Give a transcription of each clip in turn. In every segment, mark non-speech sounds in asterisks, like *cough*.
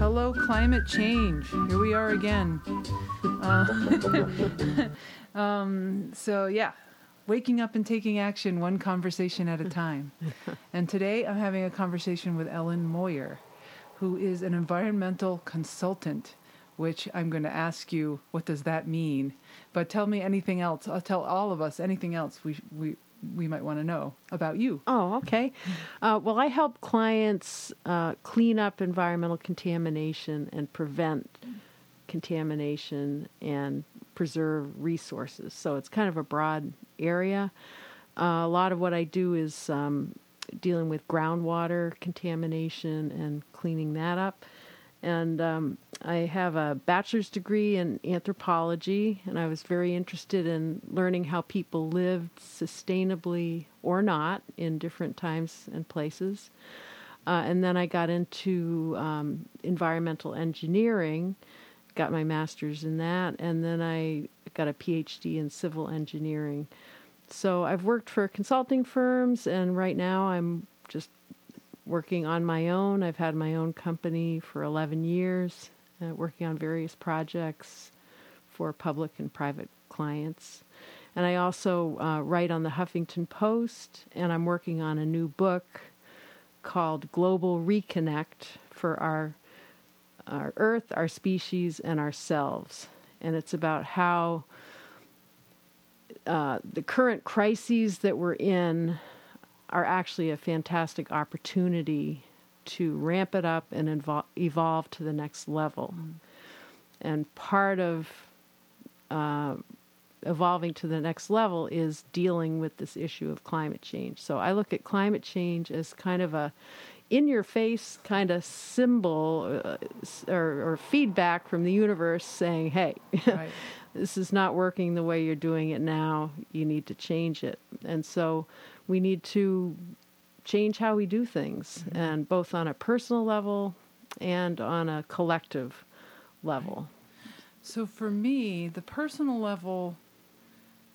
Hello, climate change. Here we are again. Uh, *laughs* um, so, yeah, waking up and taking action one conversation at a time. and today I'm having a conversation with Ellen Moyer, who is an environmental consultant, which I'm going to ask you, what does that mean? But tell me anything else. I'll tell all of us anything else we, we, we might want to know about you. Oh, okay. Uh, well, I help clients uh, clean up environmental contamination and prevent contamination and preserve resources. So it's kind of a broad area. Uh, a lot of what I do is um, dealing with groundwater contamination and cleaning that up. And um, I have a bachelor's degree in anthropology, and I was very interested in learning how people lived sustainably or not in different times and places. Uh, and then I got into um, environmental engineering, got my master's in that, and then I got a PhD in civil engineering. So I've worked for consulting firms, and right now I'm just working on my own. I've had my own company for 11 years, uh, working on various projects for public and private clients. And I also uh, write on the Huffington Post, and I'm working on a new book called Global Reconnect for our, our Earth, our species, and ourselves. And it's about how uh, the current crises that we're in are actually a fantastic opportunity to ramp it up and evol- evolve to the next level. Mm. And part of uh, evolving to the next level is dealing with this issue of climate change. So I look at climate change as kind of a in your face kind of symbol uh, or, or, feedback from the universe saying, hey, right. *laughs* this is not working the way you're doing it now. You need to change it. And so we need to change how we do things, mm-hmm. and both on a personal level and on a collective level. So for me, the personal level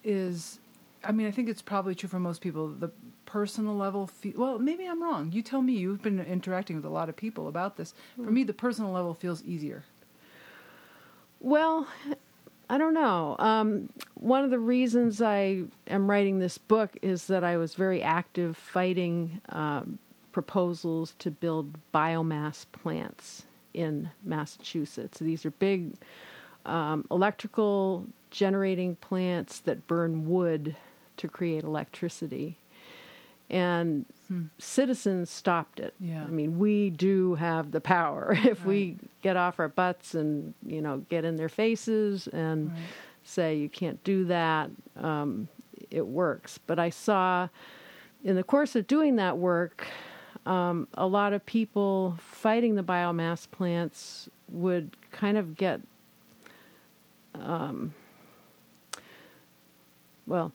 is, I mean, I think it's probably true for most people. The personal level, fe- well, maybe I'm wrong. You tell me. You've been interacting with a lot of people about this. For me, the personal level feels easier. Well, I don't know. Um, one of the reasons I am writing this book is that I was very active fighting um, proposals to build biomass plants in Massachusetts. These are big um, electrical generating plants that burn wood to create electricity. And hmm. citizens stopped it. Yeah. I mean, we do have the power *laughs* if right. we get off our butts and you know get in their faces and right. say you can't do that. Um, it works. But I saw in the course of doing that work, um, a lot of people fighting the biomass plants would kind of get, um, well,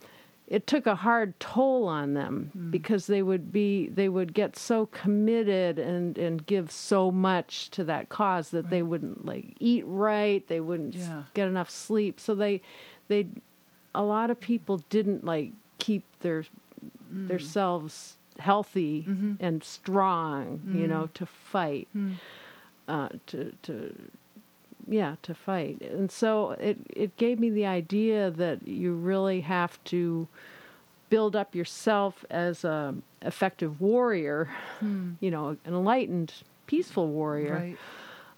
it took a hard toll on them mm. because they would be they would get so committed and and give so much to that cause that right. they wouldn't like eat right they wouldn't yeah. get enough sleep so they they a lot of people didn't like keep their mm. themselves healthy mm-hmm. and strong mm. you know to fight mm. uh, to to yeah to fight and so it it gave me the idea that you really have to build up yourself as a effective warrior hmm. you know an enlightened peaceful warrior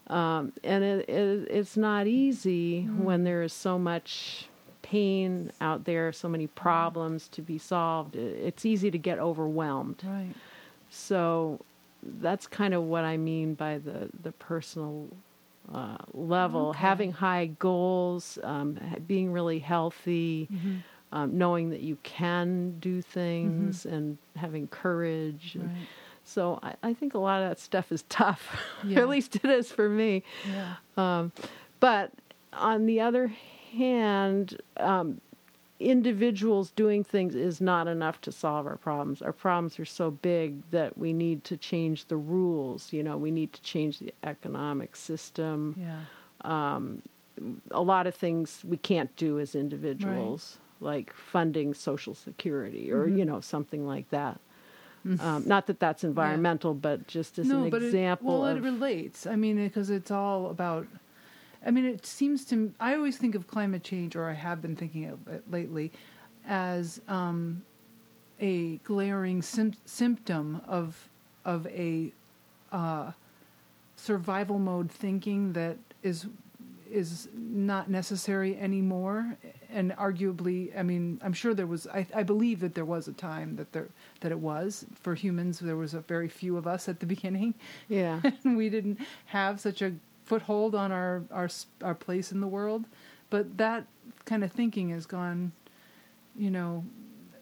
right. um, and it, it, it's not easy hmm. when there is so much pain out there so many problems to be solved it's easy to get overwhelmed right so that's kind of what I mean by the the personal uh, level, okay. having high goals, um, being really healthy, mm-hmm. um, knowing that you can do things, mm-hmm. and having courage. Right. so I, I, think a lot of that stuff is tough. *laughs* Yeah. At least it is for me. Yeah. Um, but on the other hand, um, individuals doing things is not enough to solve our problems. Our problems are so big that we need to change the rules. You know, we need to change the economic system. Yeah. Um, a lot of things we can't do as individuals, right. like funding Social Security or mm-hmm. you know something like that. Um, not that that's environmental, but just as an but example it, well, it relates. I mean, because it's all about. I mean, it seems to. I always think of climate change, or I have been thinking of it lately, as um, a glaring sim- symptom of of a uh, survival mode thinking that is is not necessary anymore. And arguably i mean i'm sure there was I, I believe that there was a time that there that it was. For humans there was a very few of us at the *laughs* beginning. Yeah. And we didn't have such a foothold on our our our place in the world but that kind of thinking has gone you know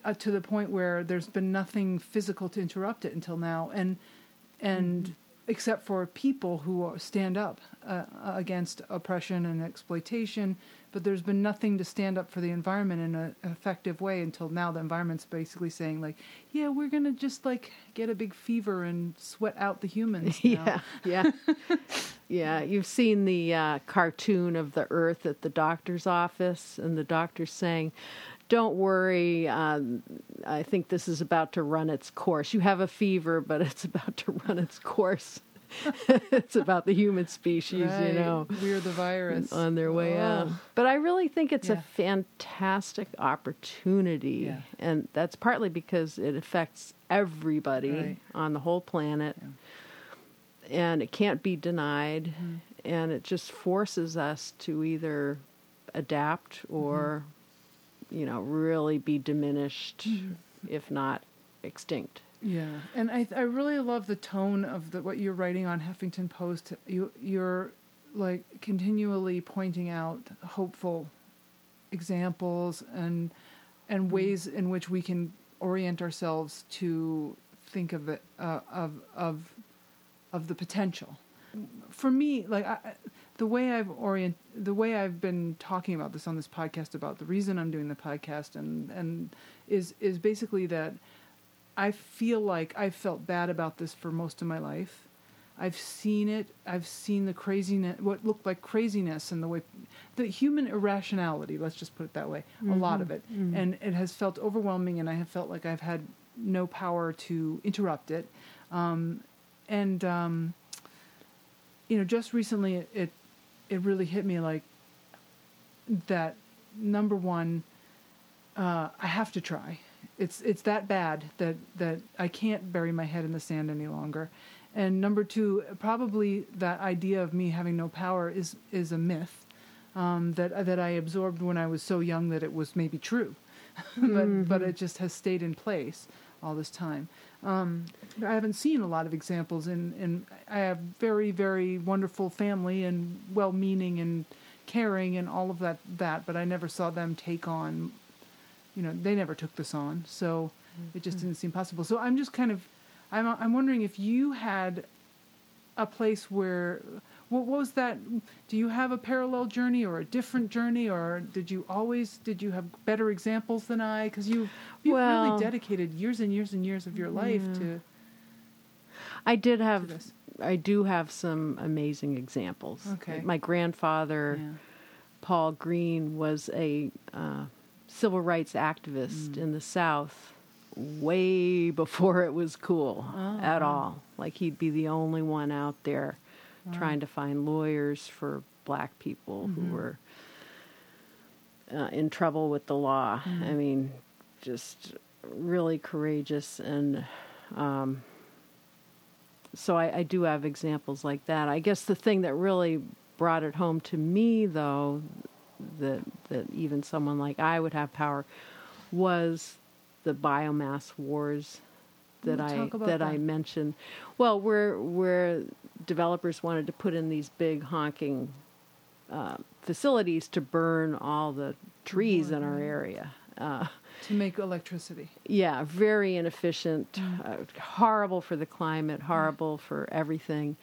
uh, to the point where there's been nothing physical to interrupt it until now and and mm-hmm except for people who stand up uh, against oppression and exploitation. But there's been nothing to stand up for the environment in an effective way until now. The environment's basically saying, like, yeah, we're gonna just like get a big fever and sweat out the humans. *laughs* Now. Yeah, yeah, *laughs* yeah. You've seen the uh, cartoon of the Earth at the doctor's office, and the doctor's saying, don't worry. Um, I think this is about to run its course. You have a fever, but it's *laughs* about to run its course. *laughs* it's about the human species, right. you know. We're the virus. On their way oh. out. But I really think it's yeah. a fantastic opportunity. Yeah. And that's partly because it affects everybody right. on the whole planet. Yeah. And it can't be denied. Mm-hmm. And it just forces us to either adapt or. Mm-hmm you know, really be diminished, mm-hmm. if not extinct. Yeah, and I I really love the tone of the what you're writing on Huffington Post. You you're like continually pointing out hopeful examples and and mm-hmm. ways in which we can orient ourselves to think of it uh, of of of the potential. For me, like I, the way I've orient the way I've been talking about this on this podcast about the reason I'm doing the podcast and and is is basically that I feel like I've felt bad about this for most of my life. I've seen it. I've seen the craziness, what looked like craziness, and the way, the human irrationality. Let's just put it that way. Mm-hmm. A lot of it, mm-hmm. and it has felt overwhelming, and I have felt like I've had no power to interrupt it. Um, and um, you know, just recently, it, it it really hit me like that number one uh, I have to try. It's it's that bad that that I can't bury my head in the sand any longer. And number two, probably that idea of me having no power is is a myth um, that that I absorbed when I was so young that it was maybe true, *laughs* but mm-hmm. but it just has stayed in place all this time. Um, I haven't seen a lot of examples, and and I have very very wonderful family and well-meaning and caring and all of that that, but I never saw them take on. You know, they never took this on, so mm-hmm. it just didn't seem possible. So I'm just kind of, I'm I'm wondering if you had a place where what, was that? Do you have a parallel journey or a different journey, or did you always did you have better examples than I? Because you you well, really dedicated years and years and years of your life yeah. to. I did have. I do have some amazing examples. Okay. My grandfather, yeah. Paul Green, was a uh, civil rights activist mm. in the South way *laughs* before it was cool oh, at all. Like he'd be the only one out there wow. trying to find lawyers for black people mm-hmm. who were uh, in trouble with the law. Mm-hmm. I mean, just really courageous and. Um, so I, I, do have examples like that. I guess the thing that really brought it home to me, though, that that even someone like I would have power, was the biomass wars that I that, that, I mentioned. Well, where where developers wanted to put in these big honking uh, facilities to burn all the trees mm-hmm. in our area. Uh, to make electricity. Yeah, very inefficient, mm. uh, horrible for the climate, horrible mm. for everything.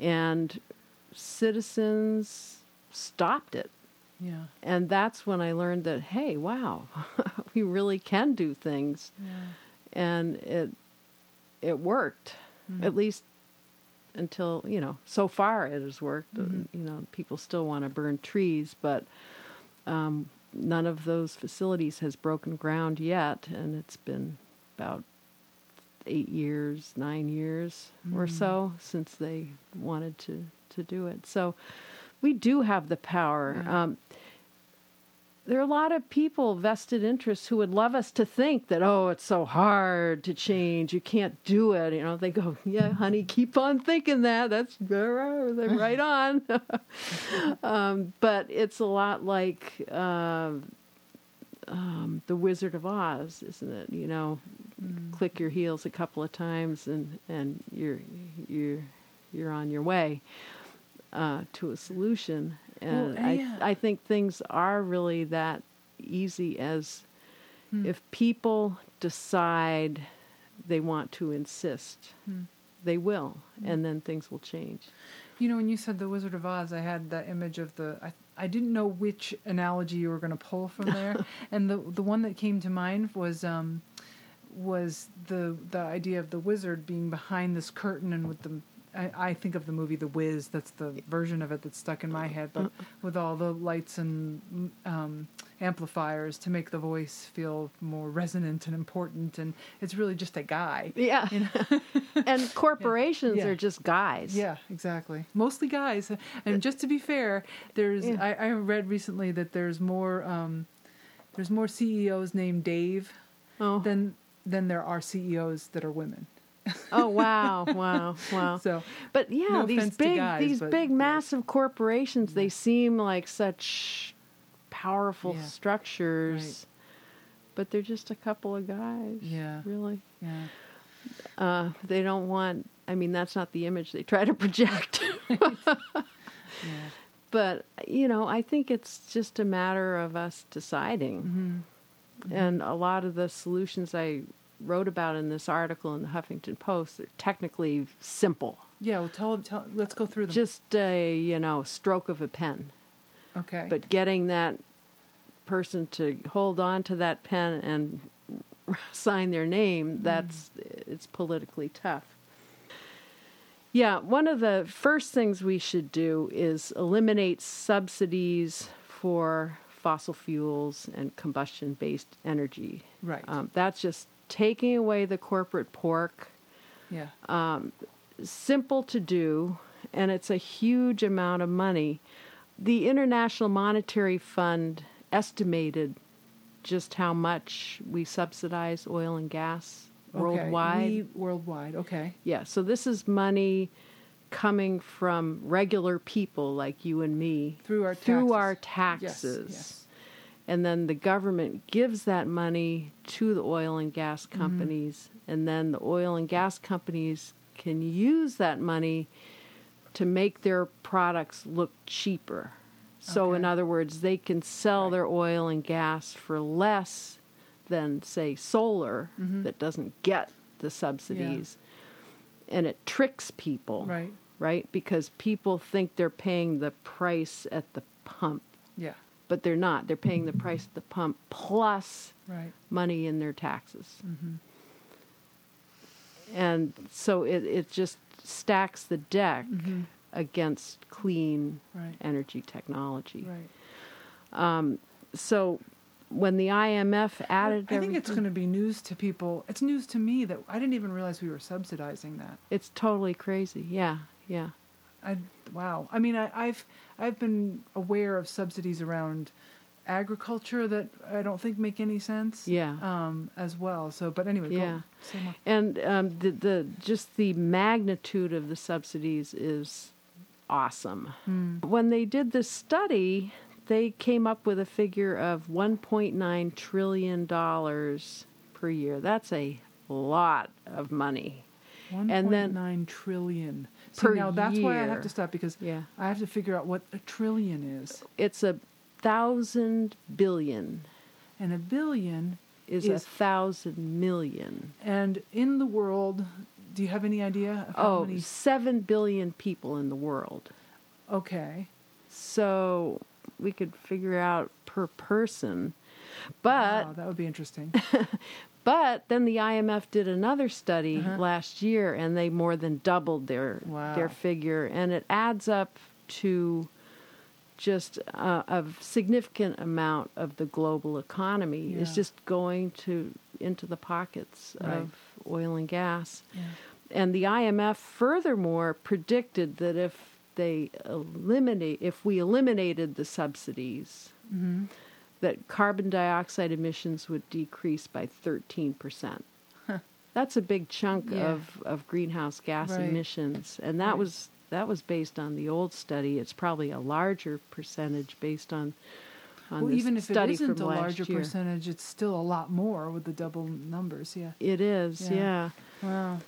And citizens stopped it. Yeah. And that's when I learned that, hey, wow, *laughs* we really can do things. Yeah. And it it worked, mm-hmm. at least until you know. So far, it has worked. Mm-hmm. You know, people still want to burn trees, but um, none of those facilities has broken ground yet, and it's been about eight years, nine years or so since they wanted to, to do it. So we do have the power. Yeah. Um, there are a lot of people, vested interests, who would love us to think that, oh, it's so hard to change. You can't do it. You know, they go, *laughs* yeah, honey, keep on thinking that. That's *laughs* right on. *laughs* um, but it's a lot like uh, um, the Wizard of Oz, isn't it? You know, click your heels a couple of times and, and you're, you're, you're on your way uh, to a solution. And Well, I, yeah. I think things are really that easy as Hmm. if people decide they want to insist, Hmm. they will, and then things will change. You know, when you said the Wizard of Oz, I had that image of the. I, I didn't know which analogy you were going to pull from there, *laughs* and the the one that came to mind was um, was the the idea of the wizard being behind this curtain and with the. I, I think of the movie The Wiz. That's the version of it that's stuck in my head, but with all the lights and um, amplifiers to make the voice feel more resonant and important, and it's really just a guy. Yeah. You know? *laughs* and corporations *laughs* Yeah. are just guys. Yeah, exactly. Mostly guys. And just to be fair, there's Yeah. I, I read recently that there's more um, there's more CEOs named Dave Oh. than than there are CEOs that are women. Oh wow, wow, wow. So But yeah, No these big guys, these but big massive corporations, they seem like such powerful Yeah. structures. But they're just a couple of guys. Yeah. Really. yeah, Uh, they don't want I mean that's not the image they try to project. *laughs* yeah, but you know, I think it's just a matter of us deciding. hmm And a lot of the solutions I wrote about in this article in the Huffington Post are technically simple. yeah. Well, tell tell. Let's go through them. Just a, you know, stroke of a pen. okay. But getting that person to hold on to that pen and *laughs* sign their name, that's it's politically tough. Yeah, one of the first things we should do is eliminate subsidies for fossil fuels and combustion based energy. right. Um, that's just taking away the corporate pork yeah. Um, simple to do, and it's a huge amount of money. The International Monetary Fund estimated just how much we subsidize oil and gas Okay. worldwide. We, worldwide. Okay. yeah, so this is money coming from regular people like you and me Through our through taxes. our Yes, taxes. yes. And then the government gives that money to the oil and gas Mm-hmm. companies, and then the oil and gas companies can use that money to make their products look cheaper. So, in other words, they can sell Right. their oil and gas for less than, say, solar Mhm. that doesn't get the subsidies. And it tricks people, Right. right? Because people think they're paying the price at the pump Yeah. But they're not. They're paying the price at the pump plus Right. money in their taxes. hmm And so it, it just stacks the deck hmm against clean Right. energy technology. Right. So when the IMF added I think it's going to be news to people. It's news to me that I didn't even realize we were subsidizing that. it's totally crazy. Yeah, yeah. I wow. I mean, I, I've I've been aware of subsidies around agriculture that I don't think make any sense. Yeah. Um, as well. So, but anyway, Yeah. And um, the, the just the magnitude of the subsidies is awesome. Hmm. When they did this study, they came up with a figure of 1.9 trillion dollars per year. That's a lot of money. One And point then- nine trillion. See, per now that's why I have to stop because Yeah. I have to figure out what a trillion is, It's a thousand billion and a billion. is, a thousand million. And in the world, do you have any idea Oh, many? seven billion people in the world. Okay. So we could figure out per person. But wow, that would be interesting. *laughs* But then the IMF did another study Uh-huh. last year, and they more than doubled their Wow. their figure, and it adds up to just uh, a significant amount of the global economy is just going to into the pockets Right. of oil and gas. Yeah. And the IMF furthermore predicted that if they eliminate if we eliminated the subsidies Mm-hmm. That carbon dioxide emissions would decrease by 13%. That's a big chunk Yeah. of, of greenhouse gas Right. emissions. And that Right. was that was based on the old study. It's probably a larger percentage based on on Well, even if it isn't a larger year. percentage, it's still a lot more with the double numbers. Yeah. It is, Yeah. yeah. Wow.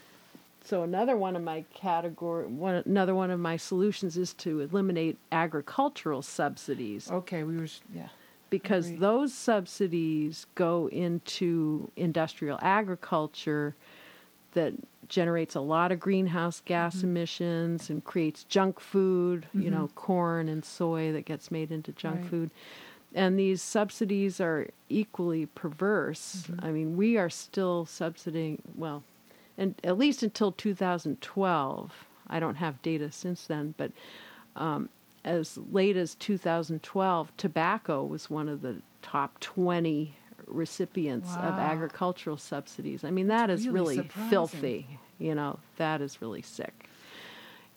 So another one of my category, one another one of my solutions is to eliminate agricultural subsidies. Okay, we were. Yeah. Because Agreed. those subsidies go into industrial agriculture that generates a lot of greenhouse gas Mm-hmm. emissions and creates junk food, you know, corn and soy that gets made into junk Right. food. And these subsidies are equally perverse. Mm-hmm. I mean, we are still subsidizing, well, and at least until 2012. I don't have data since then, but um, as late as 2012, tobacco was one of the top 20 recipients of agricultural subsidies. I mean, that is really really filthy. You know, that is really sick.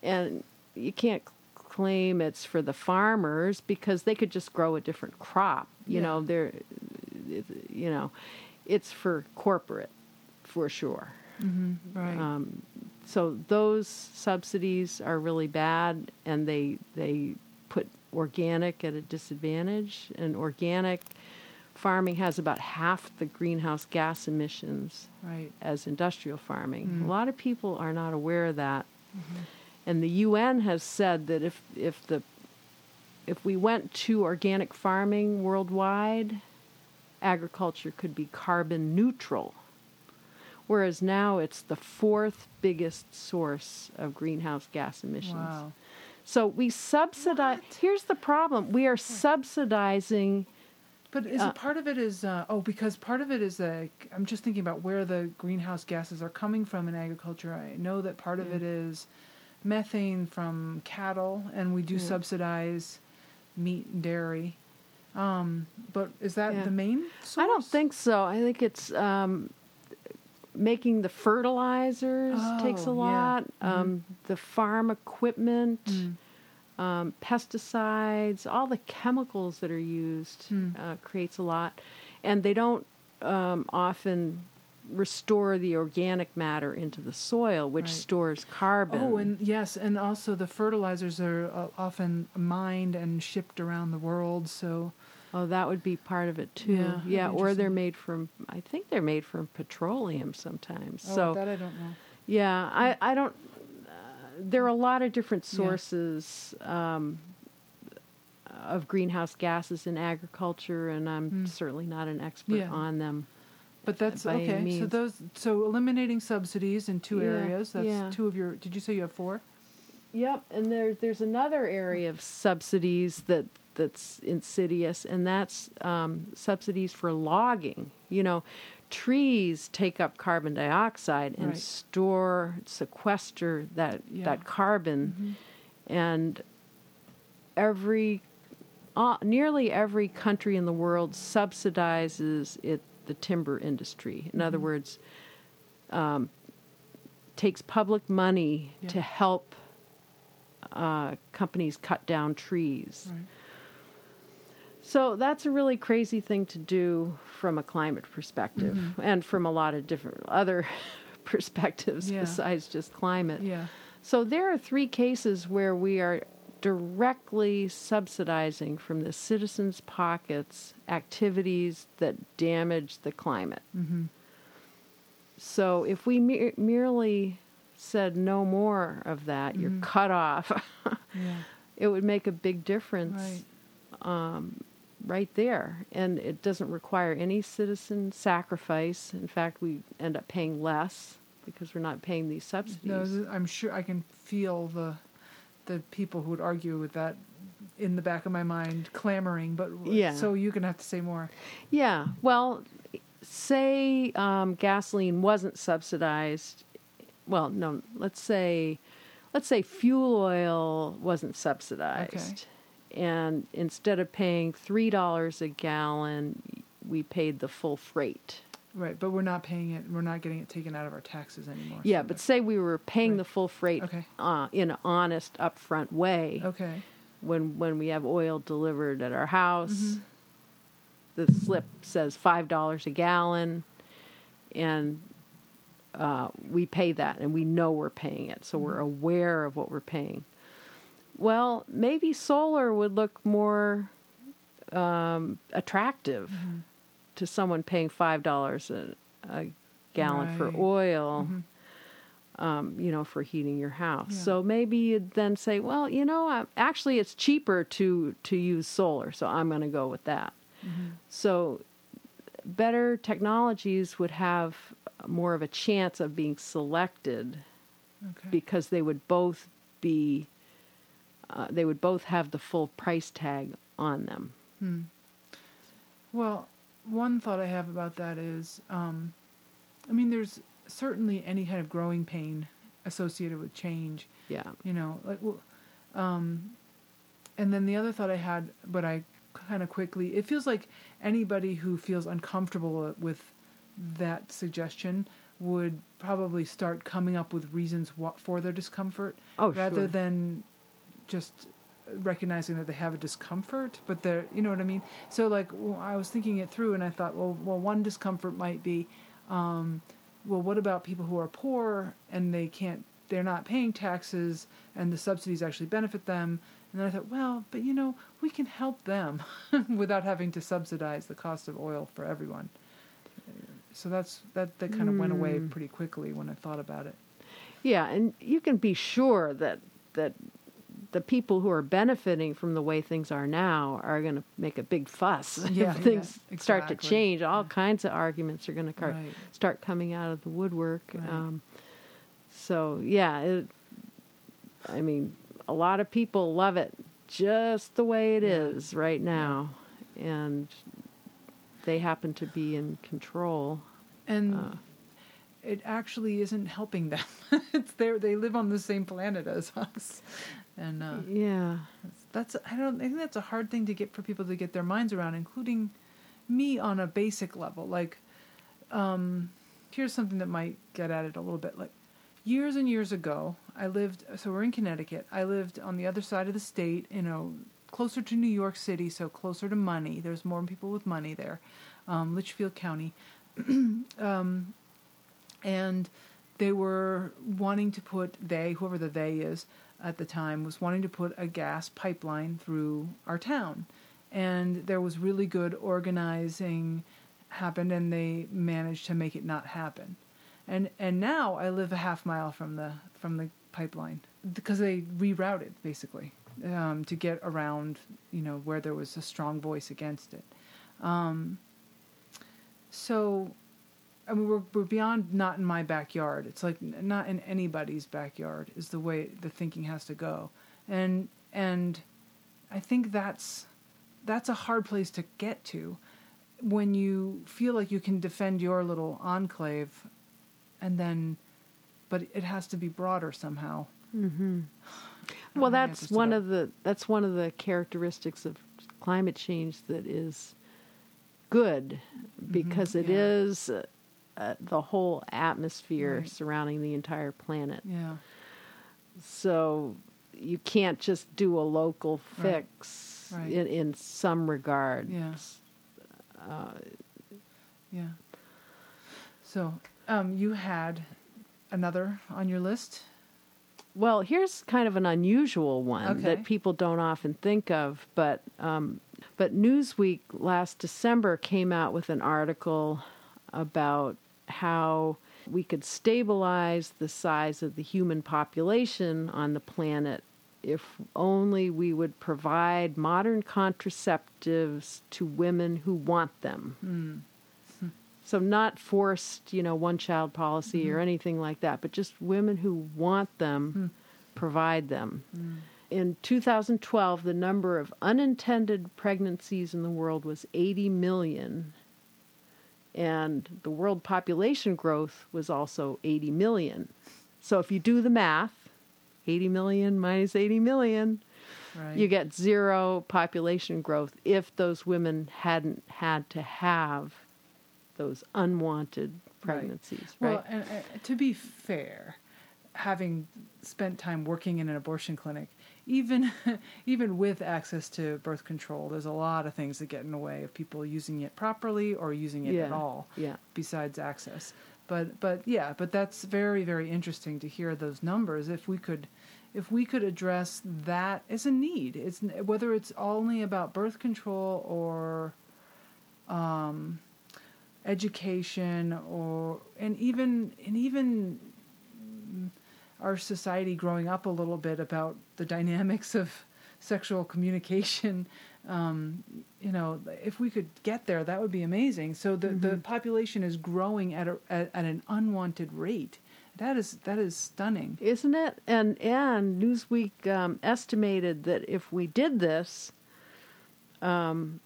And you can't claim it's for the farmers because they could just grow a different crop. You Yeah. know, they're, you know, it's for corporate for sure. Mm-hmm. Right. Um, so those subsidies are really bad, and they they put organic at a disadvantage. And organic farming has about half the greenhouse gas emissions right. as industrial farming. Mm. A lot of people are not aware of that. And the UN has said that if if the if we went to organic farming worldwide, agriculture could be carbon neutral. Whereas now it's the fourth biggest source of greenhouse gas emissions. Wow. So we subsidize. Here's the problem: we are subsidizing. But is Uh, part of it is uh, oh because part of it is like I'm just thinking about where the greenhouse gases are coming from in agriculture. I know that part of it is methane from cattle, and we do Yeah. subsidize meat and dairy. Um, but is that Yeah. the main? Source? I don't think so. I think it's um, making the fertilizers takes a Oh, yeah. lot. Um, the farm equipment, Mm. um, pesticides, all the chemicals that are used Hmm. uh, creates a lot, and they don't um, often restore the organic matter into the soil, which Right. stores carbon. Oh, and yes, and also the fertilizers are uh, often mined and shipped around the world. So Oh, that would be part of it too. Yeah, Yeah, or they're made from. I think they're made from petroleum sometimes. oh, so that I don't know. Yeah, I, I don't. Uh, there are a lot of different Yeah. sources um, of greenhouse gases in agriculture, and I'm Mm. certainly not an expert Yeah. on them. But that's okay. So those so eliminating subsidies in two Yeah, areas. That's yeah. two of your. Did you say you have four? Yep, and there, there's another area of subsidies that that's insidious, and that's um, subsidies for logging. You know, trees take up carbon dioxide and Right. store, sequester that Yeah. that carbon, Mm-hmm. and every, uh, nearly every country in the world subsidizes it the timber industry. In other Mhm. words, um, takes public money Yeah. to help uh, companies cut down trees. Right. So that's a really crazy thing to do from a climate perspective Mhm. and from a lot of different other *laughs* perspectives Yeah. besides just climate. Yeah. So there are three cases where we are directly subsidizing from the citizens' pockets activities that damage the climate. Mm-hmm. So if we me- merely said no more of that, you're Mhm. cut off, *laughs* Yeah. it would make a big difference Right. um, right there. And it doesn't require any citizen sacrifice. In fact, we end up paying less because we're not paying these subsidies. No, I'm sure I can feel the the people who would argue with that in the back of my mind clamoring. But Yeah. So you're gonna have to say more. Yeah. Well, say um, gasoline wasn't subsidized. Well, no. Let's say, let's say fuel oil wasn't subsidized, and instead of paying three dollars a gallon, we paid the full freight. Right, but we're not paying it. We're not getting it taken out of our taxes anymore. Yeah, so but say we were paying Right. the full freight Okay. uh, in an honest, upfront way. okay. When when we have oil delivered at our house, Mm-hmm. the slip says five dollars a gallon, and uh, we pay that, and we know we're paying it, so we're Mm-hmm. aware of what we're paying. Well, maybe solar would look more um, attractive Mm-hmm. to someone paying five dollars a, gallon for Right. oil. Mhm. Um, you know, for heating your house. Yeah. So maybe you'd then say, well, you know, i actually it's cheaper to to use solar, so I'm going to go with that. Mm-hmm. So better technologies would have more of a chance of being selected Okay. because they would both be uh, they would both have the full price tag on them. Hmm. Well, one thought I have about that is, um, I mean, there's certainly any kind of growing pain associated with change. Yeah. You know, like, well, um, and then the other thought I had, but I kind of quickly, it feels like anybody who feels uncomfortable with that suggestion would probably start coming up with reasons for their discomfort Oh, rather sure. than just recognizing that they have a discomfort but they're you know what i mean? So like I was thinking it through and i thought well well one discomfort might be um, well what about people who are poor and they can't they're not paying taxes and the subsidies actually benefit them? And then i thought well but you know we can help them *laughs* without having to subsidize the cost of oil for everyone. So that's that that kind of went away Hmm. pretty quickly when i thought about it. Yeah, and you can be sure that that the people who are benefiting from the way things are now are going to make a big fuss *laughs* Yeah, if yeah, things start to change. All kinds of arguments are going to Right. start coming out of the woodwork. Right. Um, so yeah, it, I mean, a lot of people love it just the way it is Yeah. right now, and they happen to be in control. and Uh. it actually isn't helping them. *laughs* it's there; they live on the same planet as us, and uh, Yeah. that's I don't I think that's a hard thing to get for people to get their minds around, including me on a basic level. Like, um, here's something that might get at it a little bit. Like, years and years ago, I lived. So we're in Connecticut. I lived on the other side of the state. You know, closer to New York City, so closer to money. There's more people with money there. Um, Litchfield County. *clears throat* um, and they were wanting to put they whoever the they is at the time was wanting to put a gas pipeline through our town. And there was really good organizing happened and they managed to make it not happen. And and now i live a half mile from the from the pipeline because they rerouted basically um, to get around you know where there was a strong voice against it. Um, so I mean, we're we're beyond not in my backyard. It's like not in anybody's backyard is the way the thinking has to go, and and I think that's that's a hard place to get to when you feel like you can defend your little enclave, and then, but it has to be broader somehow. Mm-hmm. *sighs* Well, don't think I that's one of the that's one of the characteristics of climate change that is good because it Mm-hmm. yeah. is uh, the whole atmosphere Right. surrounding the entire planet. Yeah, So you can't just do a local fix Right. in in some regard. Yeah. Uh, yeah. So, um, you had another on your list. Well, here's kind of an unusual one Okay. that people don't often think of, but um, but Newsweek last December came out with an article about how we could stabilize the size of the human population on the planet if only we would provide modern contraceptives to women who want them. Hmm. So not forced, you know, one child policy or mm-hmm. anything like that, but just women who want them, hmm. provide them. Hmm. In 2012, the number of unintended pregnancies in the world was 80 million. And the world population growth was also 80 million. So if you do the math, 80 million minus 80 million, Right. You get zero population growth if those women hadn't had to have those unwanted pregnancies, right? Well, and, and to be fair, having spent time working in an abortion clinic, even *laughs* even with access to birth control, there's a lot of things that get in the way of people using it properly or using it at all. yeah. Besides access, but but yeah, but that's very very interesting to hear those numbers. If we could. If we could address that as a need, it's whether it's only about birth control or um, education or and even and even our society growing up a little bit about the dynamics of sexual communication um, you know if we could get there that would be amazing. So the, the population is growing at, a, at at an unwanted rate. That is that is stunning. Isn't it? And and Newsweek um, estimated that if we did this, um,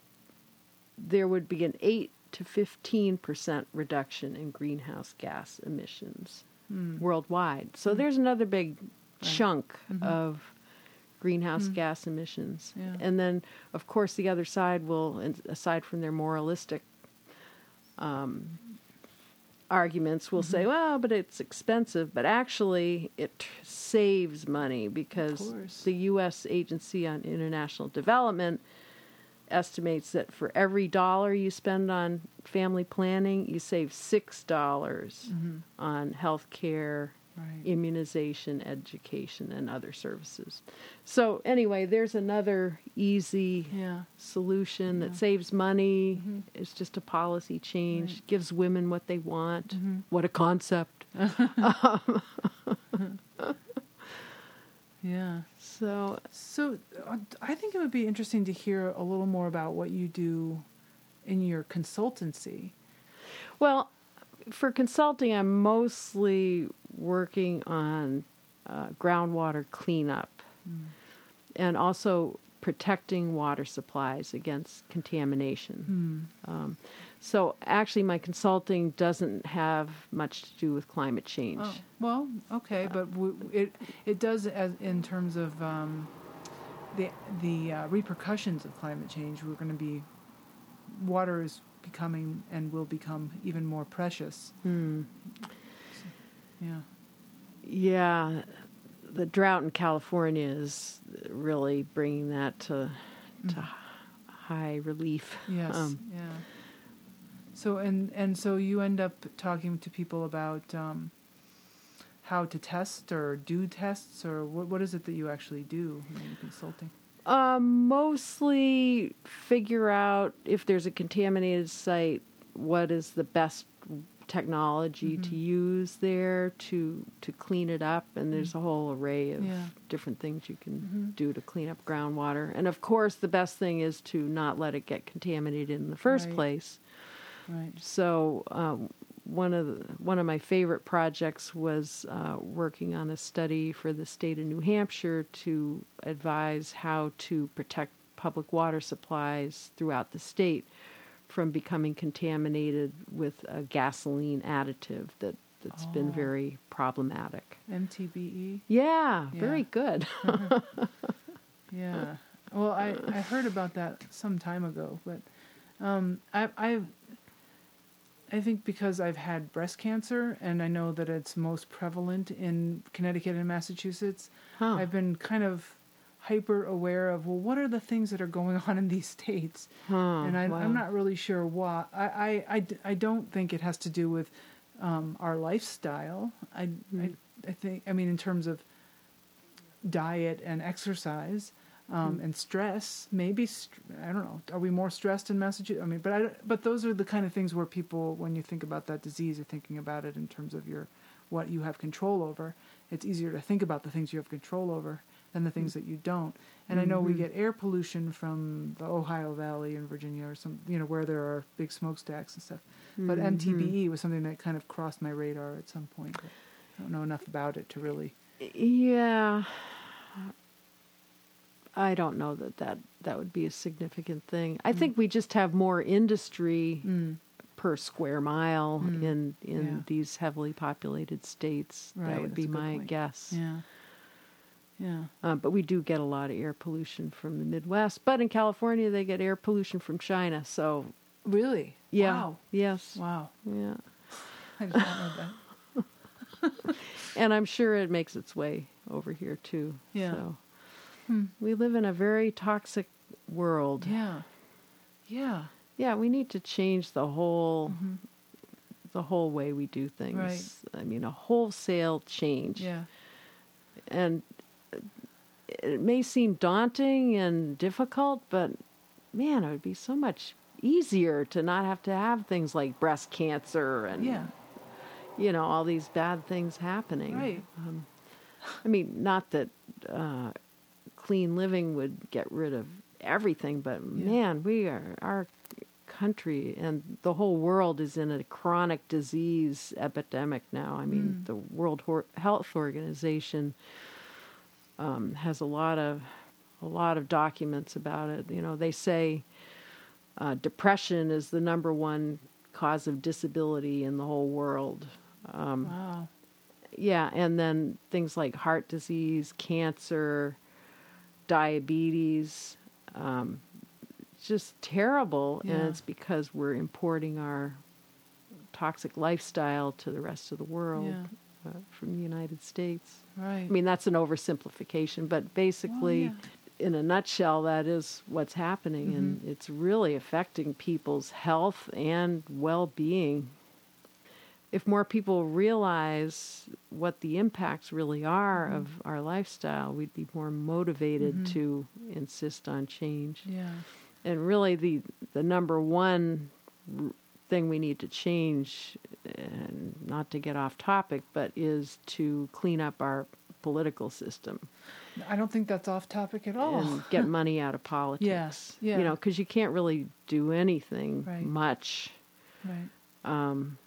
there would be an eight to fifteen percent reduction in greenhouse gas emissions worldwide. So mm. there's another big chunk mm-hmm. of greenhouse mm. gas emissions. Yeah. And then, of course, the other side will, aside from their moralistic um, arguments will say, mm-hmm. well, but it's expensive. But actually, it t- saves money because the U.S. Agency on International Development estimates that for every dollar you spend on family planning, you save six dollars on health care, right immunization, education, and other services. So, anyway, there's another easy yeah solution Yeah. that saves money. Mhm. It's just a policy change, Right. gives women what they want. Mhm. What a concept. *laughs* *laughs* yeah So, So uh, I think it would be interesting to hear a little more about what you do in your consultancy. well, for consulting, I'm mostly working on uh, groundwater cleanup and also protecting water supplies against contamination. Um, so, actually, my consulting doesn't have much to do with climate change. Oh, well, okay, but w- it it does as in terms of um, the the uh, repercussions of climate change. We're going to be water is becoming and will become even more precious. Hmm. Yeah. Yeah, the drought in California is really bringing that to to high relief. Yes. Um, yeah. So and and so you end up talking to people about um, how to test or do tests or what what is it that you actually do in your consulting? Um, mostly figure out if there's a contaminated site, what is the best technology to use there to to clean it up, and there's a whole array of Yeah. different things you can Mhm. do to clean up groundwater. And of course, the best thing is to not let it get contaminated in the first Right. place. Right. So um, one of the, one of my favorite projects was uh, working on a study for the state of New Hampshire to advise how to protect public water supplies throughout the state from becoming contaminated with a gasoline additive that that's been Oh. very problematic. MTBE. Yeah, Yeah. very good. *laughs* Yeah. Well, I, I heard about that some time ago, but um, I I I think because I've had breast cancer and I know that it's most prevalent in Connecticut and Massachusetts, Huh. I've been kind of hyper aware of well, what are the things that are going *laughs* on in these states, Huh, and I, wow. I'm not really sure why. I I I don't think it has to do with um, our lifestyle. I, I I think I mean in terms of diet and exercise um, and stress. Maybe st- I don't know. Are we more stressed in Massachusetts? I mean, but I, but those are the kind of things where people, when you think about that disease, are thinking about it in terms of your what you have control over. It's easier to think about the things you have control over than the things that you don't. And I know we Mhm. get air pollution from the Ohio Valley in Virginia or some, you know, where there are big smokestacks and stuff. But Mhm. MTBE was something that kind of crossed my radar at some point. But I don't know enough about it to really. Yeah. I don't know that that, that would be a significant thing. I think we just have more industry Mm. per square mile Mm. in in Yeah. these heavily populated states. Right, that would be my point. guess. Yeah. Yeah. Uh, but we do get a lot of air pollution from the Midwest. But in California, they get air pollution from China. So Really? yeah, Wow. yes, Wow. yeah. *laughs* I did not know that. *laughs* And I'm sure it makes its way over here too. Yeah. So Hmm. we live in a very toxic world. Yeah. Yeah. Yeah, we need to change the whole Mhm. the whole way we do things. Right. I mean, a wholesale change. Yeah. And it may seem daunting and difficult, but man, it would be so much easier to not have to have things like breast cancer and Yeah. you know all these bad things happening. Right. Um, I mean, not that uh, clean living would get rid of everything, but Yeah. man, we are our country and the whole world is in a chronic disease epidemic now. I mean, Mm. the World Health Organization um, has a lot of a lot of documents about it. You know, they say uh, depression is the number one cause of disability in the whole world. Um, Wow. yeah, and then things like heart disease, cancer, diabetes, um, just terrible. And it's because we're importing our toxic lifestyle to the rest of the world Yeah. uh, from the United States. Right. I mean, that's an oversimplification, but basically, Well, in a nutshell, that is what's happening, and Mm-hmm. it's really affecting people's health and well being. If more people realize what the impacts really are Mm-hmm. of our lifestyle, we'd be more motivated Mhm. to insist on change. yeah. And really, the the number one r- thing we need to change, and not to get off topic, but is to clean up our political system I don't think that's off topic at all. and get *laughs* money out of politics. Yes, yeah. You know, because you can't really do anything Right. much right. um,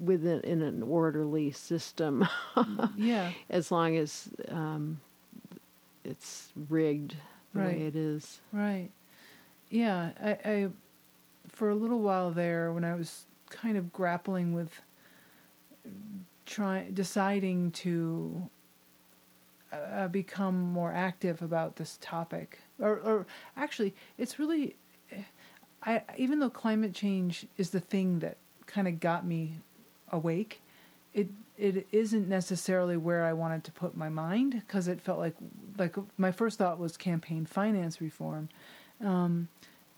within in an orderly system *laughs* Yeah. as long as um, it's rigged the Right. way it is. Right. Yeah, I, I for a little while there when I was kind of grappling with trying deciding to uh, become more active about this topic or or actually it's really I even though climate change is the thing that kind of got me awake it it isn't necessarily where I wanted to put my mind because it felt like like my first thought was campaign finance reform, um,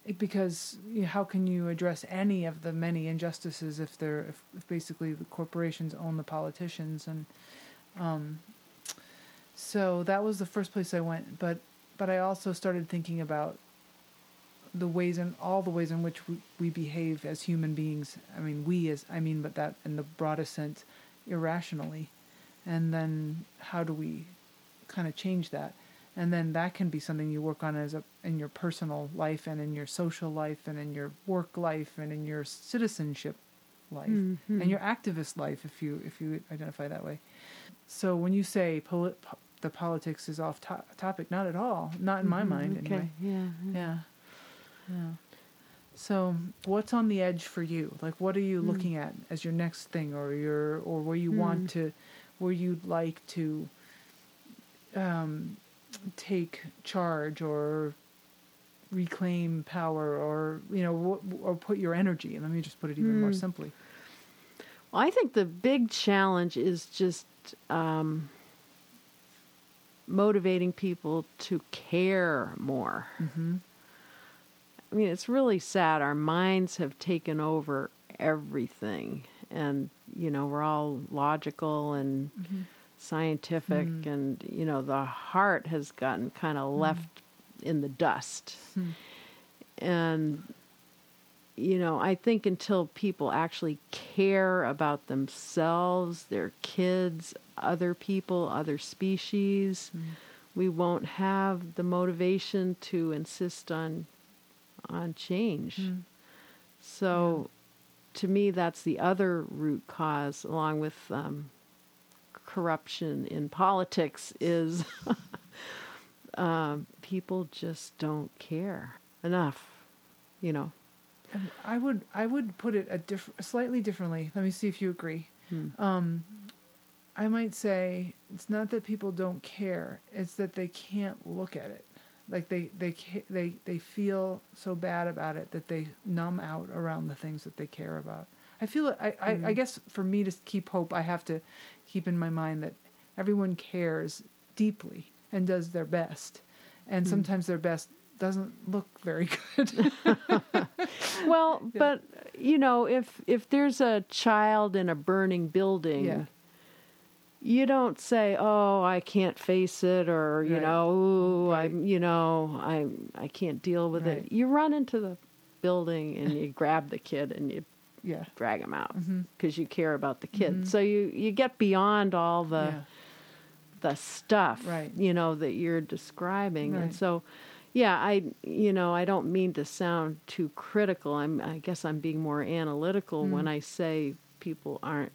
it- because you know, how can you address any of the many injustices if they're if, if basically the corporations own the politicians and um, so that was the first place I went but but I also started thinking about the ways in all the ways in which we, we behave as human beings. I mean, we as I mean, but that in the broadest sense, irrationally, and then how do we kind of change that? And then that can be something you work on as a in your personal life and in your social life and in your work life and in your citizenship life Mhm. and your activist life if you if you identify that way. So when you say poli- po- the politics is off to- topic, not at all, not in my Mhm, mind okay. anyway. Yeah. Yeah. Yeah. So, what's on the edge for you? Like, what are you Mm. looking at as your next thing, or your, or where you want Mm. to, where you'd like to, um, take charge or reclaim power, or you know, wh- or put your energy. Let me just put it even more Mm. simply. Well, I think the big challenge is just um, motivating people to care more. Mm-hmm. I mean, it's really sad. Our minds have taken over everything. And, you know, we're all logical and Mm-hmm. scientific. Mm. And, you know, the heart has gotten kind of left in the dust. Hmm. And, you know, I think until people actually care about themselves, their kids, other people, other species, Mm. we won't have the motivation to insist on on change. Mm. So, to me, that's the other root cause, along with um, corruption in politics, is *laughs* um, people just don't care enough. You know. And I would I would put it a diff- slightly differently. Let me see if you agree. Hmm. Um, I might say it's not that people don't care; it's that they can't look at it. Like they they they they feel so bad about it that they numb out around the things that they care about. I feel I, I, I mm-hmm. guess for me to keep hope, I have to keep in my mind that everyone cares deeply and does their best, and hmm. sometimes their best doesn't look very *laughs* good. Well, but you know, if if there's a child in a burning building, Yeah. You don't say, "Oh, I can't face it," or you know, "Ooh, Right. I'm," you know, I'm I can't deal with Right. it. You run into the building and you *laughs* grab the kid and you yeah, drag him out Mm-hmm. because you care about the kid. So you you get beyond all the yeah, the stuff, Right. you know, that you're describing. And so, yeah, I, you know, I don't mean to sound too critical. I'm, I guess I'm being more analytical Mm. when I say people aren't,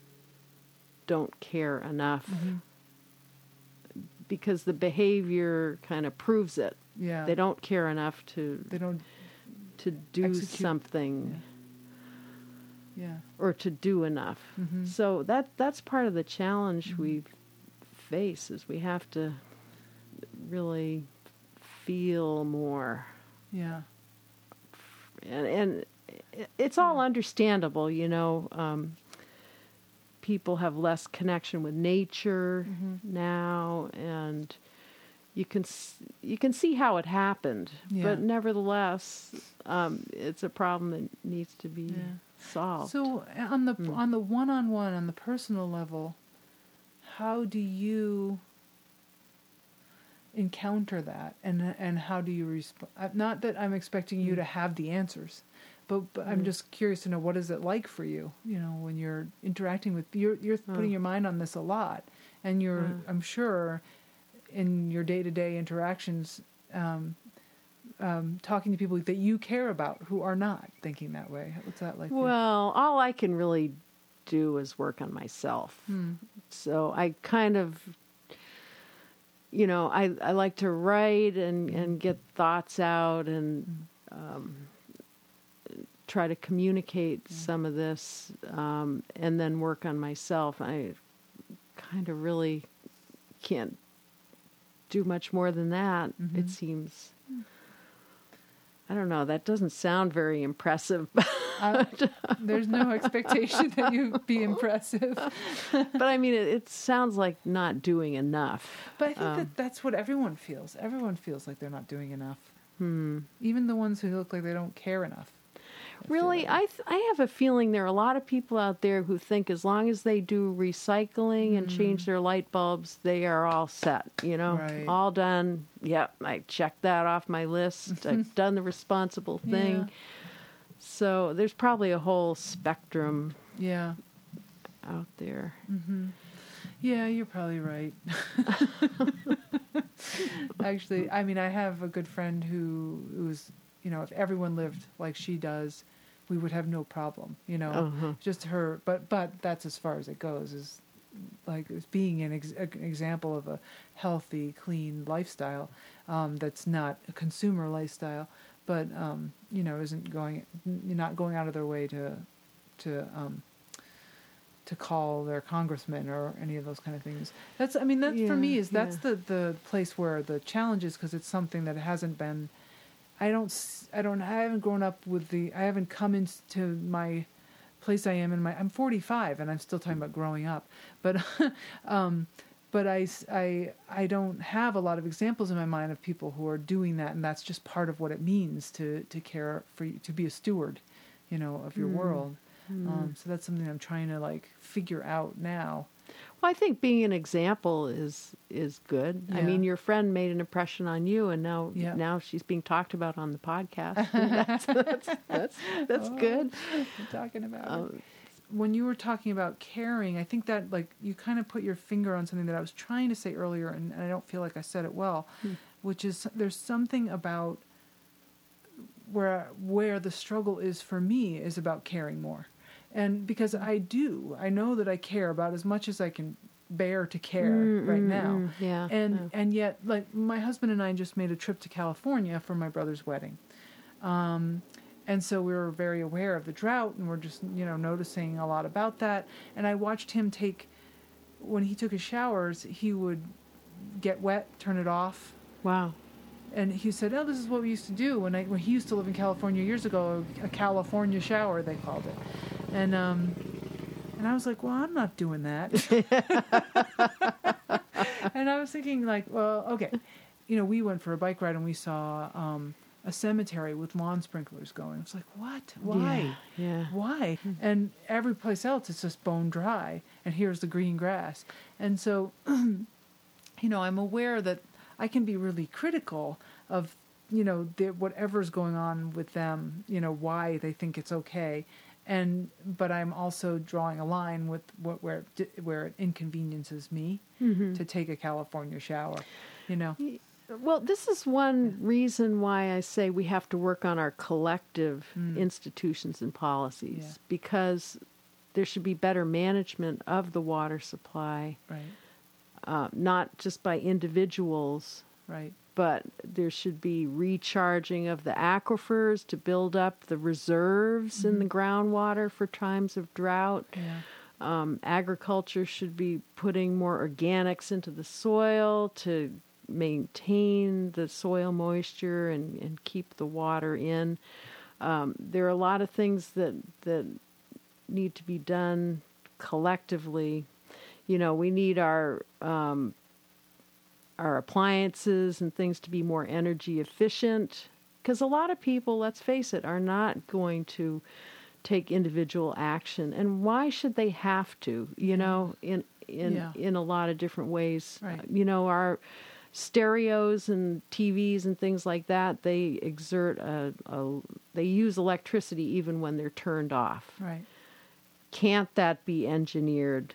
don't care enough Mm-hmm. because the behavior kind of proves it. yeah. They don't care enough to, They don't. to do execute. something Yeah. or to do enough. Mhm. So that that's part of the challenge Mm-hmm. we face is we have to really feel more, Yeah. and and it's all understandable, you know. Um, people have less connection with nature Mm-hmm. now, and you can you can see how it happened, Yeah. but nevertheless, um, it's a problem that needs to be Yeah. solved. So on the Mm. on the one on one on the personal level, how do you encounter that and and how do you respond? Not that I'm expecting you to have the answers, but, but I'm Mm. just curious to know what is it like for you? You know, when you're interacting with you're you're putting Mm. your mind on this a lot, and you're Mm. I'm sure in your day to day interactions. Um, um, talking to people that you care about who are not thinking that way. What's that like? Well, all I can really do is work on myself. Hmm. So I kind of, you know, I, I like to write and, and get thoughts out and um, try to communicate some of this um, and then work on myself. I kind of really can't do much more than that, Mhm. it seems. I don't know. That doesn't sound very impressive. *laughs* Uh, there's no expectation that you be impressive. *laughs* but I mean, it, it sounds like not doing enough. But I think Um, that that's what everyone feels. Everyone feels like they're not doing enough. Hmm. Even the ones who look like they don't care enough. Really, I th- I have a feeling there are a lot of people out there who think as long as they do recycling and change their light bulbs, they are all set. You know, Mm. Right. all done. Yep, I checked that off my list. *laughs* I've done the responsible thing. Yeah. So there's probably a whole spectrum Yeah. out there. hmm Yeah, you're probably right. *laughs* *laughs* Actually, I mean, I have a good friend who who's, you know, if everyone lived like she does, we would have no problem. You know, Uh-huh. just her. But but that's as far as it goes. Is like being an, ex- an example of a healthy, clean lifestyle um, that's not a consumer lifestyle, but um, you know, isn't going not going out of their way to to um, to call their congressman or any of those kind of things. That's I mean that for me is that's yeah. the the place where the challenge is because it's something that hasn't been. I don't I don't I haven't grown up with the I haven't come into my place I am in my I'm 45 and I'm still talking about growing up, but *laughs* um, but I, I I don't have a lot of examples in my mind of people who are doing that, and that's just part of what it means to to care for you to be a steward, you know, of your Mm. world. Um, so that's something I'm trying to like figure out now. Well, I think being an example is is good. I mean, your friend made an impression on you, and now Yeah. now she's being talked about on the podcast. *laughs* that's that's that's, that's Oh, good. I'm talking about. Um, when you were talking about caring, I think that like you kind of put your finger on something that I was trying to say earlier, and, and I don't feel like I said it well, Hmm. which is there's something about where where the struggle is for me is about caring more, and because I do, I know that I care about as much as I can bear to care mm, right mm, now, mm, yeah, and yeah. and yet like my husband and I just made a trip to California for my brother's wedding. Um, and so we were very aware of the drought and we're just you know noticing a lot about that and I watched him take when he took his showers, he would get wet, turn it off, Wow. and he said, "Oh, this is what we used to do when I when he used to live in California years ago. A California shower, they called it." And um, and I was like, "Well, I'm not doing that." *laughs* *laughs* and I was thinking, like, well, okay, you know, we went for a bike ride and we saw um, a cemetery with lawn sprinklers going. It's like, what? Why? Yeah. yeah. Why? And every place else it's just bone dry, and here's the green grass. And so, *clears throat* you know, I'm aware that I can be really critical of, you know, the, whatever's going on with them. You know, why they think it's okay, and but I'm also drawing a line with what where it, where it inconveniences me Mm-hmm. to take a California shower. You know. Well, this is one reason why I say we have to work on our collective Mm. institutions and policies Yeah. because there should be better management of the water supply, Right. uh, not just by individuals, Right. But there should be recharging of the aquifers to build up the reserves in the groundwater for times of drought. Yeah. Um, agriculture should be putting more organics into the soil to maintain the soil moisture and, and keep the water in. Um, there are a lot of things that that need to be done collectively. You know, we need our um, our appliances and things to be more energy efficient because a lot of people, let's face it, are not going to take individual action. And why should they have to? You know, in in Yeah. in a lot of different ways. Right. Uh, you know, our stereos and TVs and things like that, they exert a, a they use electricity even when they're turned off. Right. Can't that be engineered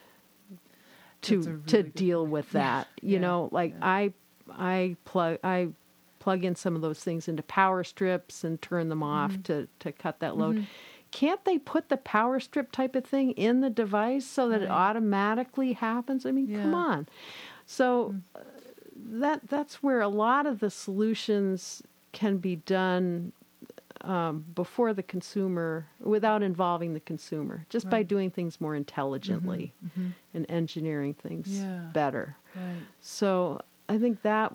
to a to deal with Yeah, that? You yeah, know, like yeah. I I plug I plug in some of those things into power strips and turn them off Mm-hmm. to to cut that load. Can't they put the power strip type of thing in the device so that it automatically happens? I mean, come Yeah. Mm. on. So uh, that that's where a lot of the solutions can be done um, before the consumer, without involving the consumer, just by doing things more intelligently Mhm. and engineering things Yeah. better. Right. So I think that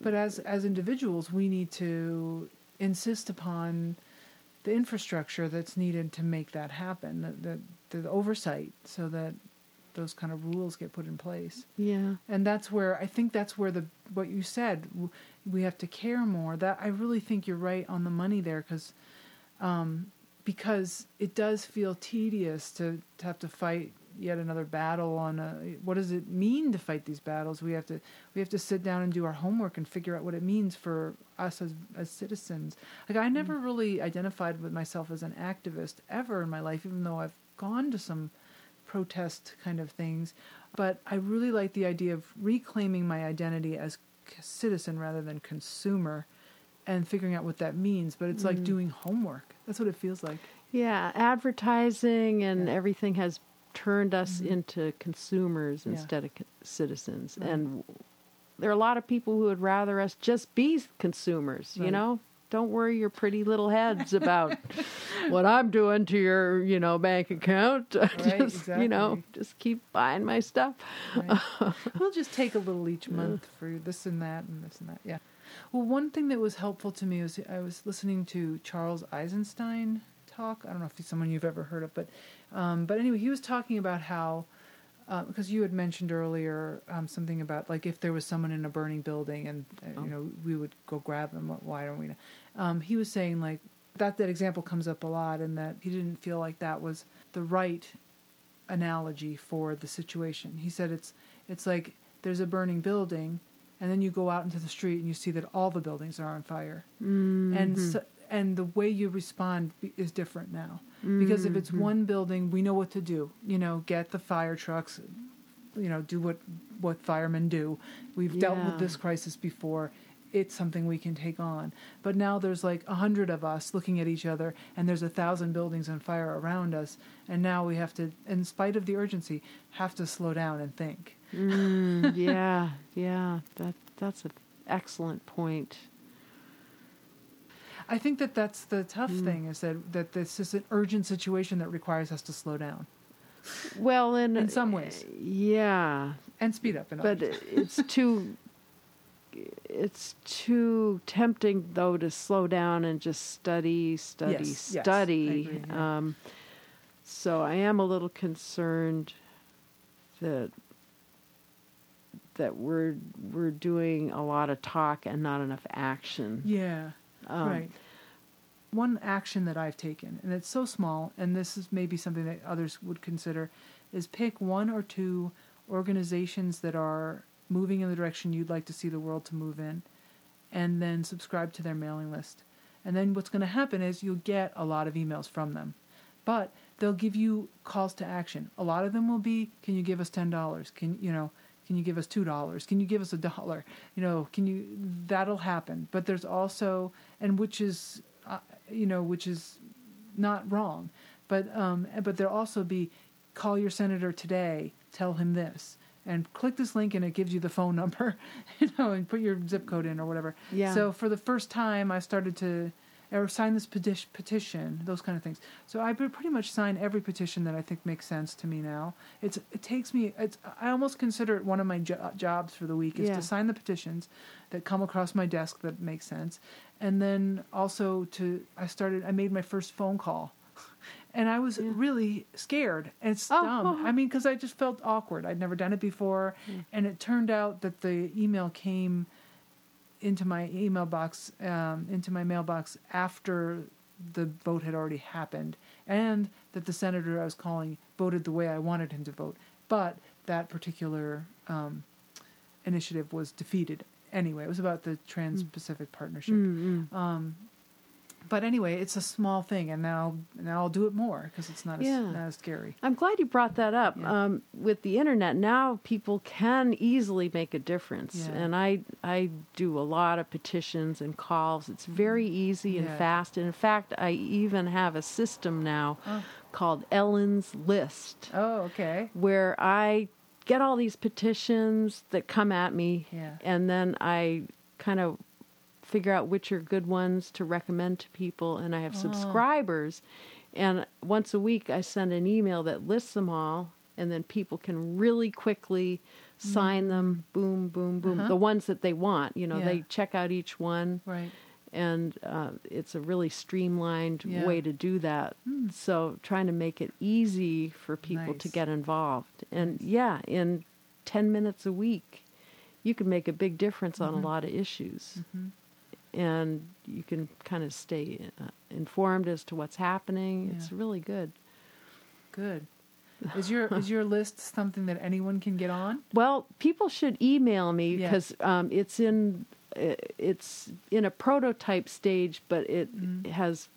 But as as individuals, we need to insist upon the infrastructure that's needed to make that happen, the, the, the oversight, so that those kind of rules get put in place. yeah And that's where I think that's where the what you said we have to care more. That I really think you're right on the money there, because um, because it does feel tedious to, to have to fight yet another battle on a what does it mean to fight these battles we have to we have to sit down and do our homework and figure out what it means for us as as citizens like i never really identified with myself as an activist ever in my life even though i've gone to some protest kind of things but i really like the idea of reclaiming my identity as citizen rather than consumer and figuring out what that means but it's like doing homework that's what it feels like yeah advertising and Yeah. everything has turned us Mhm. into consumers Yeah. instead of citizens Right. and there are a lot of people who would rather us just be consumers you know don't worry your pretty little heads about what i'm doing to your you know bank account *laughs* just you know just keep buying my stuff Right. *laughs* we'll just take a little each month for this and that and this and that. Yeah. Well, one thing that was helpful to me was I was listening to Charles Eisenstein talk. I don't know if he's someone you've ever heard of, but um, but anyway, he was talking about how because you had mentioned earlier um, something about like if there was someone in a burning building and uh, Oh. you know we would go grab them. Why don't we? Um, he was saying like that that example comes up a lot, and that he didn't feel like that was the right analogy for the situation. He said it's it's like there's a burning building, and then you go out into the street and you see that all the buildings are on fire, and so, and the way you respond is different now because if it's one building, we know what to do. You know, get the fire trucks. You know, do what what firemen do. We've dealt with this crisis before. It's something we can take on. But now there's like a hundred of us looking at each other, and there's a thousand buildings on fire around us. And now we have to, in spite of the urgency, have to slow down and think. Mm, *laughs* yeah, yeah, that that's an excellent point. I think that that's the tough Mm. thing is that that this is an urgent situation that requires us to slow down. Well, in In some ways. yeah, and speed up in but others. it's *laughs* too it's too tempting though to slow down and just study study Yes, yes, I study um, so i am a little concerned that that we're we're doing a lot of talk and not enough action Yeah, Um, right. One action that I've taken, and it's so small, and this is maybe something that others would consider, is pick one or two organizations that are moving in the direction you'd like to see the world to move in, and then subscribe to their mailing list. And then what's going to happen is you'll get a lot of emails from them, but they'll give you calls to action. A lot of them will be, "Can you give us ten dollars? Can you know?" Can you give us two dollars? Can you give us a dollar? You know, can you? That'll happen. But there's also, and which is, uh, you know, which is not wrong. But um, but there'll also be, call your senator today. Tell him this, and click this link, and it gives you the phone *laughs* number, you know, and put your zip code in or whatever. Yeah. So for the first time, I started to. Or sign this peti- petition, those kind of things. So I pretty much sign every petition that I think makes sense to me now. It's it takes me. It's I almost consider it one of my jo- jobs for the week is Yeah. to sign the petitions that come across my desk that make sense, and then also to I started. I made my first phone call, *laughs* and I was Yeah. really scared. And it's Oh, dumb. oh. I mean, because I just felt awkward. I'd never done it before, and it turned out that the email came into my email box, um, into my mailbox after the vote had already happened, and that the senator I was calling voted the way I wanted him to vote. But that particular um, initiative was defeated anyway. It was about the Trans-Pacific Partnership. Mm, mm. Um, but anyway, it's a small thing, and now now I'll do it more because it's not as, Yeah. not as scary. I'm glad you brought that up. Yeah. Um, with the internet now, people can easily make a difference, Yeah. and I I do a lot of petitions and calls. It's very easy and fast. And in fact, I even have a system now Oh. called Ellen's List, Oh, okay. where I get all these petitions that come at me, and then I kind of figure out which are good ones to recommend to people and I have Oh. subscribers and once a week I send an email that lists them all and then people can really quickly sign them boom boom boom Uh-huh. the ones that they want you know Yeah. they check out each one Right. and uh, it's a really streamlined Yeah. way to do that Hmm. so trying to make it easy for people to get involved and yeah in 10 minutes a week you can make a big difference on a Mhm. lot of issues Mhm. And you can kind of stay uh, informed as to what's happening it's really good Good. *laughs* Is your is your list something that anyone can get on? well people should email me Yeah. because um, it's in uh, it's in a prototype stage but it Mhm. has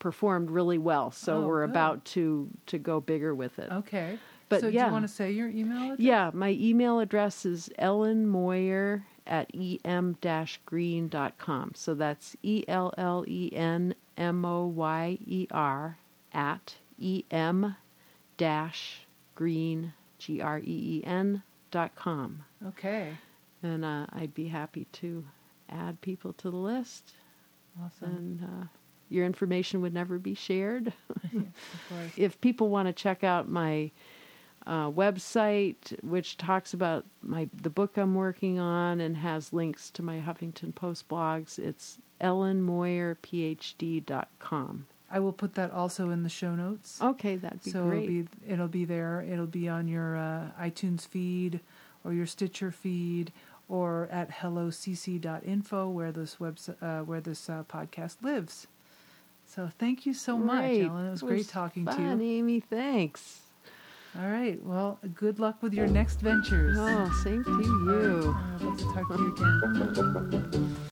performed really well so Oh, we're good. about to to go bigger with it Okay. But so do you want to say your email address? yeah my email address is ellen moyer at em-green.com so that's E L L E N M O Y E R at em dash green g-r-e-e-n dot com Okay. and uh, i'd be happy to add people to the list Awesome. and uh, your information would never be shared *laughs* of course. *laughs* if people want to check out my uh, website, which talks about my the book I'm working on and has links to my Huffington Post blogs, it's ellenmoyerphd.com. I will put that also in the show notes. Okay, that'd be so great. it'll be it'll be there. It'll be on your uh, iTunes feed or your Stitcher feed or at hellocc.info where this website uh, where this uh, podcast lives. So thank you so much, Ellen. It was great talking to fun, you. Amy. Thanks. All right. Well, good luck with your next ventures. Oh, same to you. I'd love to talk to you again.